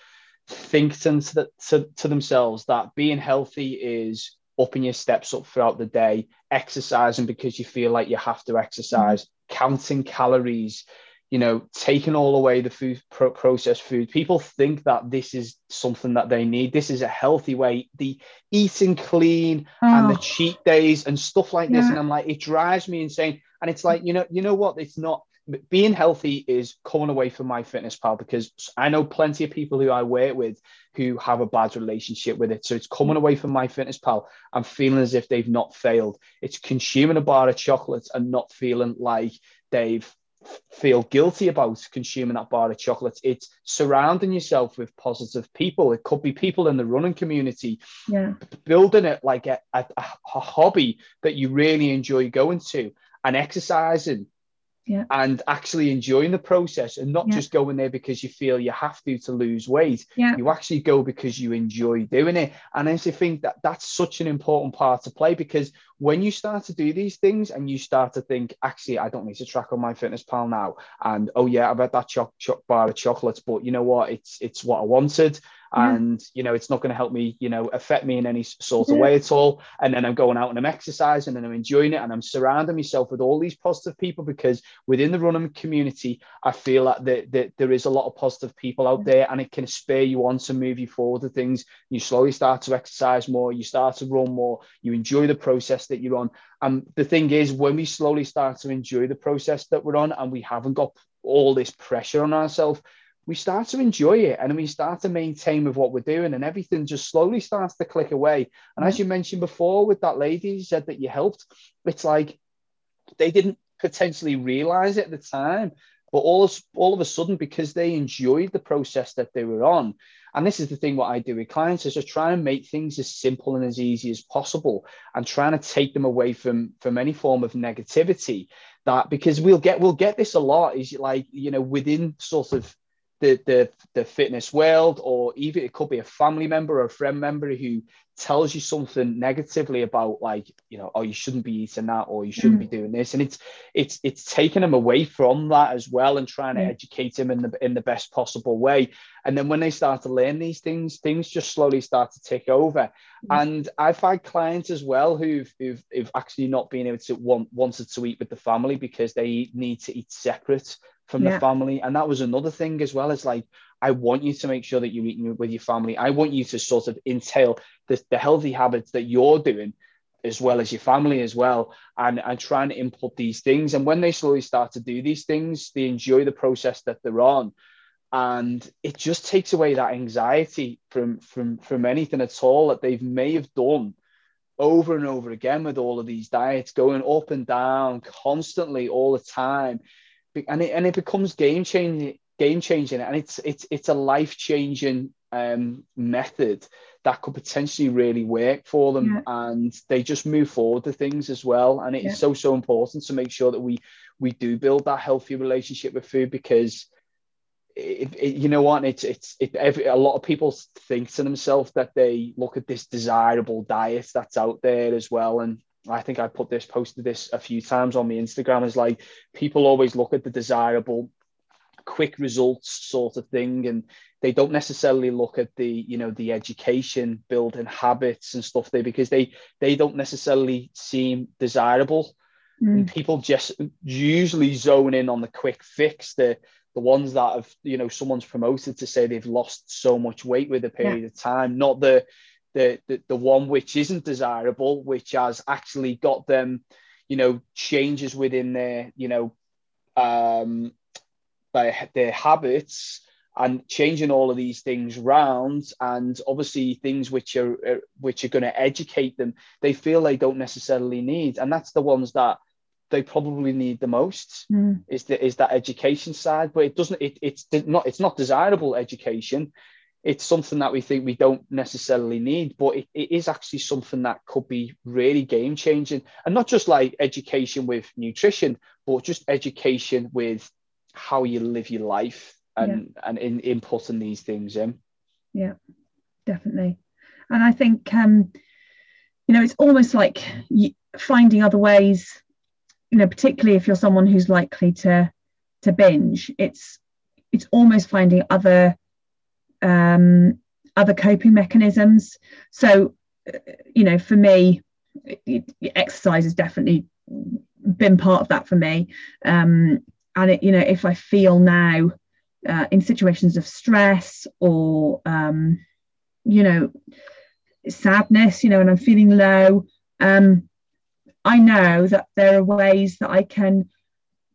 think to, to, to themselves that being healthy is upping your steps up throughout the day, exercising because you feel like you have to exercise, mm-hmm. counting calories, you know, taking all away the food pro- processed food. People think that this is something that they need. This is a healthy way. The eating clean oh. and the oh. cheat days and stuff like this. And I'm like, it drives me insane. And it's like, you know, you know what? It's not being healthy is coming away from MyFitnessPal because I know plenty of people who I work with who have a bad relationship with it. So it's coming away from MyFitnessPal and feeling as if they've not failed. It's consuming a bar of chocolates and not feeling like they've feel guilty about consuming that bar of chocolates. It's surrounding yourself with positive people. It could be people in the running community, yeah. building it like a, a, a hobby that you really enjoy going to and exercising yeah. and actually enjoying the process and not yeah. just going there because you feel you have to to lose weight. Yeah. You actually go because you enjoy doing it. And I actually think that that's such an important part to play because when you start to do these things and you start to think, actually, I don't need to track on MyFitnessPal now. And oh yeah, I've had that choc- choc- bar of chocolates, but you know what? It's it's what I wanted and you know it's not going to help me you know affect me in any sort of yeah. way at all. And then i'm going out and i'm exercising and i'm enjoying it and i'm surrounding myself with all these positive people because within the running community i feel that, the, that there is a lot of positive people out there and it can spur you on to move you forward to things. You slowly start to exercise more you start to run more you enjoy the process that you're on. And the thing is when we slowly start to enjoy the process that we're on and we haven't got all this pressure on ourselves we start to enjoy it and we start to maintain with what we're doing and everything just slowly starts to click away. And as mm-hmm. you mentioned before with that lady you said that you helped it's like they didn't potentially realize it at the time but all, all of a sudden because they enjoyed the process that they were on and this is the thing what i do with clients is to try and make things as simple and as easy as possible and trying to take them away from from any form of negativity that because we'll get we'll get this a lot is like you know within sort of the, the the fitness world, or even it could be a family member or a friend member who tells you something negatively about like you know oh you shouldn't be eating that or you shouldn't mm. be doing this and it's it's it's taking them away from that as well and trying to educate them in the in the best possible way and then when they start to learn these things things just slowly start to take over mm. and i've had clients as well who've, who've, who've actually not been able to want wanted to eat with the family because they need to eat separate from yeah. the family. And that was another thing as well. It's like, I want you to make sure that you're eating with your family. I want you to sort of entail the, the healthy habits that you're doing as well as your family as well and and trying to input these things and when they slowly start to do these things they enjoy the process that they're on and it just takes away that anxiety from from from anything at all that they may have done over and over again with all of these diets going up and down constantly all the time and it and it becomes game changing game changing and it's it's it's a life changing um, method that could potentially really work for them yeah. and they just move forward to things as well and it's yeah. so so important to make sure that we we do build that healthy relationship with food because it, it, you know what it's it's it, every, a lot of people think to themselves that they look at this desirable diet that's out there as well and I think I put this, posted this a few times on the Instagram is like people always look at the desirable quick results sort of thing and they don't necessarily look at the you know the education building habits and stuff there because they they don't necessarily seem desirable mm. and people just usually zone in on the quick fix the the ones that have you know someone's promoted to say they've lost so much weight with a period yeah. of time not the the, the the one which isn't desirable, which has actually got them, you know, changes within their, you know, um, their their habits and changing all of these things round and obviously things which are uh, which are going to educate them they feel they don't necessarily need. And that's the ones that they probably need the most mm. is the, is that education side. But it doesn't it, it's not it's not desirable education it's something that we think we don't necessarily need, but it, it is actually something that could be really game changing. And not just like education with nutrition, but just education with how you live your life and, yeah. and in inputting these things in. Yeah, definitely. And I think, um, you know, it's almost like finding other ways, you know, particularly if you're someone who's likely to to binge, it's it's almost finding other um, other coping mechanisms. So you know, for me, exercise has definitely been part of that for me. Um, and it, you know, if I feel now uh, in situations of stress or, um, you know, sadness, you know, and I'm feeling low, um, I know that there are ways that I can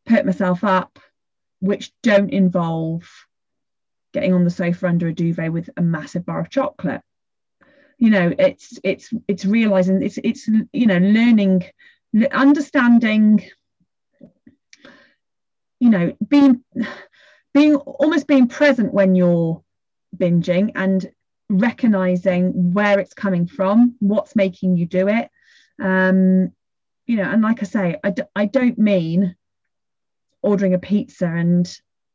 put myself up which don't involve getting on the sofa under a duvet with a massive bar of chocolate. You know it's it's it's realizing it's it's you know learning understanding you know being being almost being present when you're binging and recognizing where it's coming from what's making you do it. Um you know and like i say I d- I don't mean ordering a pizza and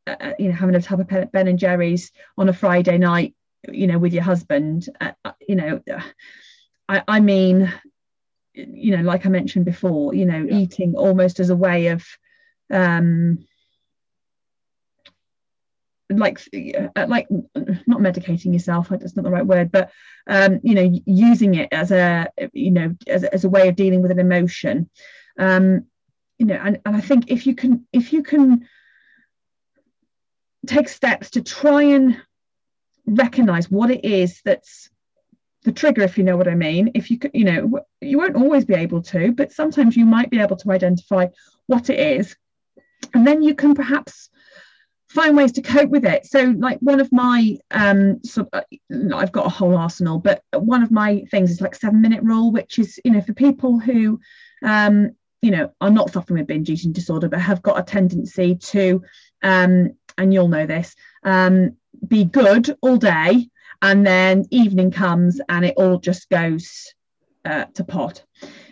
uh, uh you know having a tub of ben and jerry's on a friday night you know with your husband uh, uh you know I, I mean you know like i mentioned before you know yeah. eating almost as a way of um like uh, like not medicating yourself that's not the right word but um you know using it as a you know as, as a way of dealing with an emotion um you know and, and i think if you can if you can take steps to try and recognize what it is that's the trigger if you know what i mean. If you could you know you won't always be able to but sometimes you might be able to identify what it is. And then you can perhaps find ways to cope with it. So like one of my um so uh, i've got a whole arsenal but one of my things is like seven minute rule which is you know for people who um you know are not suffering with binge eating disorder but have got a tendency to um and you'll know this um be good all day and then evening comes and it all just goes uh, to pot.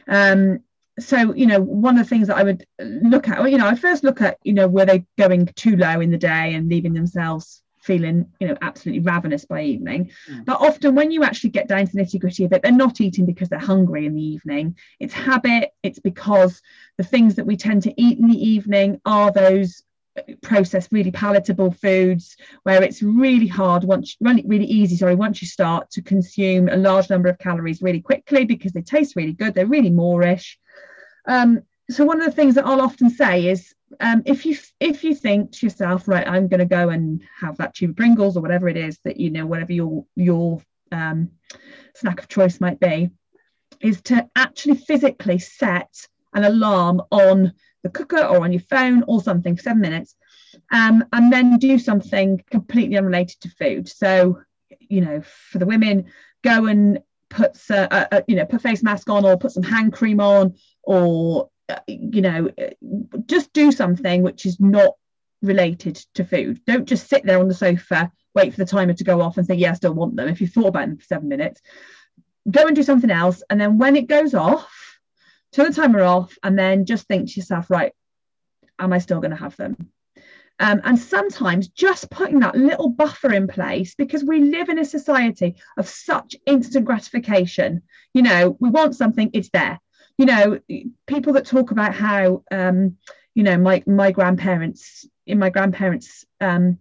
Um, so you know one of the things that i would look at you know i first look at you know were they going too low in the day and leaving themselves feeling you know absolutely ravenous by evening. Mm. but often when you actually get down to the nitty gritty of it they're not eating because they're hungry in the evening. It's habit. It's because the things that we tend to eat in the evening are those processed really palatable foods where it's really hard once really, really easy sorry once you start to consume a large number of calories really quickly because they taste really good they're really moreish. um, so one of the things that I'll often say is um, if you if you think to yourself right I'm going to go and have that tube of Pringles or whatever it is that you know whatever your your um, snack of choice might be is to actually physically set an alarm on the cooker or on your phone or something for seven minutes, um, and then do something completely unrelated to food. So, you know, for the women, go and put a, a, you know put face mask on or put some hand cream on or uh, you know just do something which is not related to food. Don't just sit there on the sofa, wait for the timer to go off and think, yeah, I still want them. If you thought about them for seven minutes, go and do something else. And then when it goes off, turn the timer off, and then just think to yourself, right, am I still going to have them? Um, and sometimes just putting that little buffer in place because we live in a society of such instant gratification. You know, we want something, it's there. You know, people that talk about how, um, you know, my my grandparents in my grandparents' um,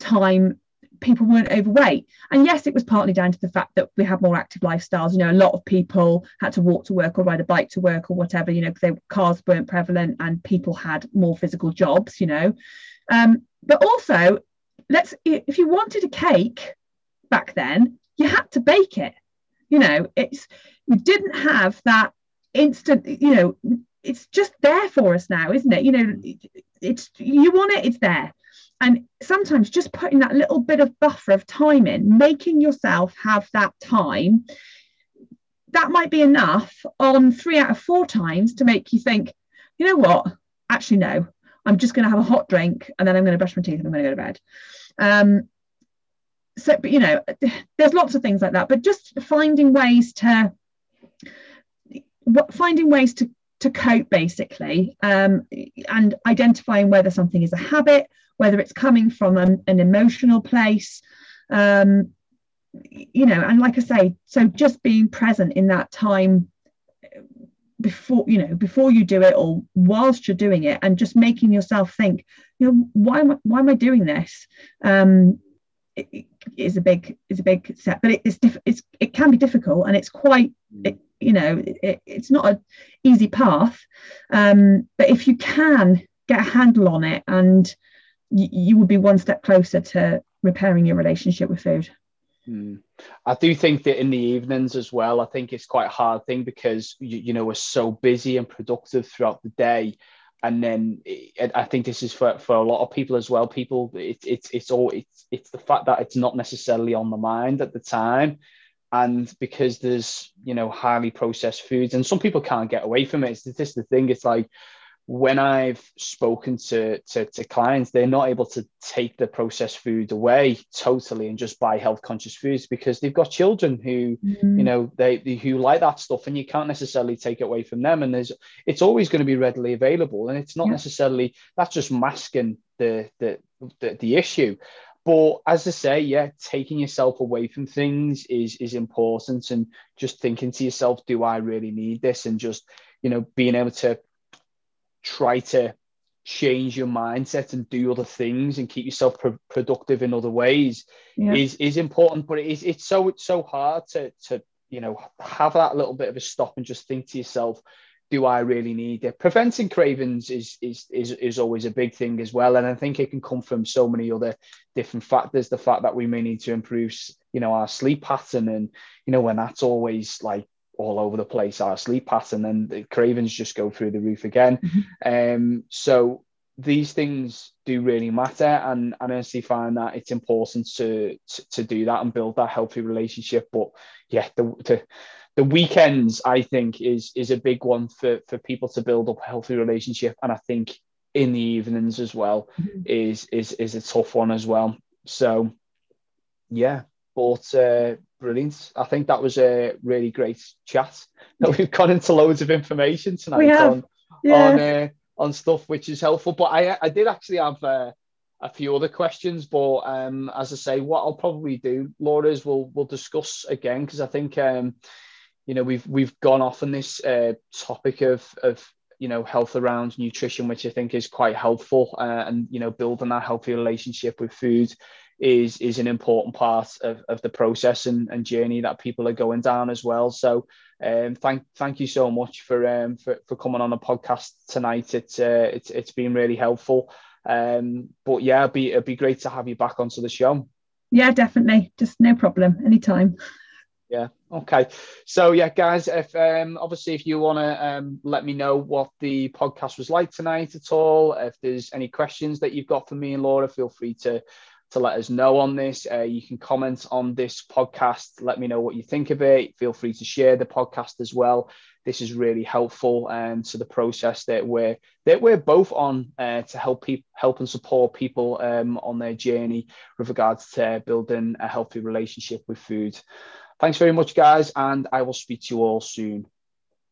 time, people weren't overweight. And yes, it was partly down to the fact that we had more active lifestyles. You know, a lot of people had to walk to work or ride a bike to work or whatever, you know, because cars weren't prevalent and people had more physical jobs, you know. Um, but also, let's if you wanted a cake back then, you had to bake it. You know, it's we didn't have that instant, you know, it's just there for us now, isn't it? You know, it's you want it, it's there and sometimes just putting that little bit of buffer of time in making yourself have that time that might be enough on three out of four times to make you think you know what? Actually no. I'm just going to have a hot drink and then i'm going to brush my teeth and i'm going to go to bed. Um, so but you know there's lots of things like that but just finding ways to finding ways to to cope basically um, and identifying whether something is a habit whether it's coming from an, an emotional place um, you know and like i say so just being present in that time before you know before you do it or whilst you're doing it and just making yourself think you know why am I, why am I doing this um it is a big is a big step, but it, it's, diff, it's it can be difficult and it's quite mm. it, you know it, it's not an easy path. Um, but if you can get a handle on it, and y- you would be one step closer to repairing your relationship with food. Mm. I do think that in the evenings as well, I think it's quite a hard thing because you, you know we're so busy and productive throughout the day and then it, I think this is for, for a lot of people as well. People, it's it's it's all it's it's the fact that it's not necessarily on the mind at the time, and because there's you know highly processed foods, and some people can't get away from it. It's just the thing. It's like when I've spoken to, to, to clients, they're not able to take the processed food away totally and just buy health conscious foods because they've got children who, mm. you know, they, they, who like that stuff, and you can't necessarily take it away from them. And there's it's always going to be readily available, and it's not yeah. necessarily that's just masking the the the, the issue. But as I say, yeah, taking yourself away from things is is important, and just thinking to yourself, do I really need this? And just you know, being able to try to change your mindset and do other things and keep yourself pro- productive in other ways yeah. is is important but it is it's so it's so hard to to you know have that little bit of a stop and just think to yourself do I really need it preventing cravings is is is is always a big thing as well and I think it can come from so many other different factors the fact that we may need to improve you know our sleep pattern and you know when that's always like all over the place our sleep pattern and the cravings just go through the roof again. Mm-hmm. um so these things do really matter and, and I honestly find that it's important to, to, to do that and build that healthy relationship. But yeah the, the the weekends I think is is a big one for for people to build up a healthy relationship. And I think in the evenings as well mm-hmm. is is is a tough one as well. So yeah but uh, brilliant. I think that was a really great chat. <laughs> That we've gone into loads of information tonight on yeah. on uh, on stuff which is helpful. But I I did actually have uh, a few other questions. But um, as I say, what I'll probably do, Laura, is we'll we'll discuss again because I think um, you know we've we've gone off on this uh, topic of of you know health around nutrition, which I think is quite helpful, uh, and you know building that healthy relationship with food is is an important part of, of the process and, and journey that people are going down as well. So um, thank thank you so much for um for, for coming on the podcast tonight. It's uh, it's it's been really helpful. Um, but yeah, it'd be it'd be great to have you back onto the show. Yeah, definitely. Just no problem. Anytime. Yeah. Okay. So yeah, guys, if um obviously if you want to um let me know what the podcast was like tonight at all, if there's any questions that you've got for me and Laura, feel free to to let us know on this. Uh, you can comment on this podcast. Let me know what you think of it. Feel free to share the podcast as well. This is really helpful um, to the process that we're that we're both on uh, to help people help and support people um, on their journey with regards to building a healthy relationship with food. Thanks very much, guys, and I will speak to you all soon.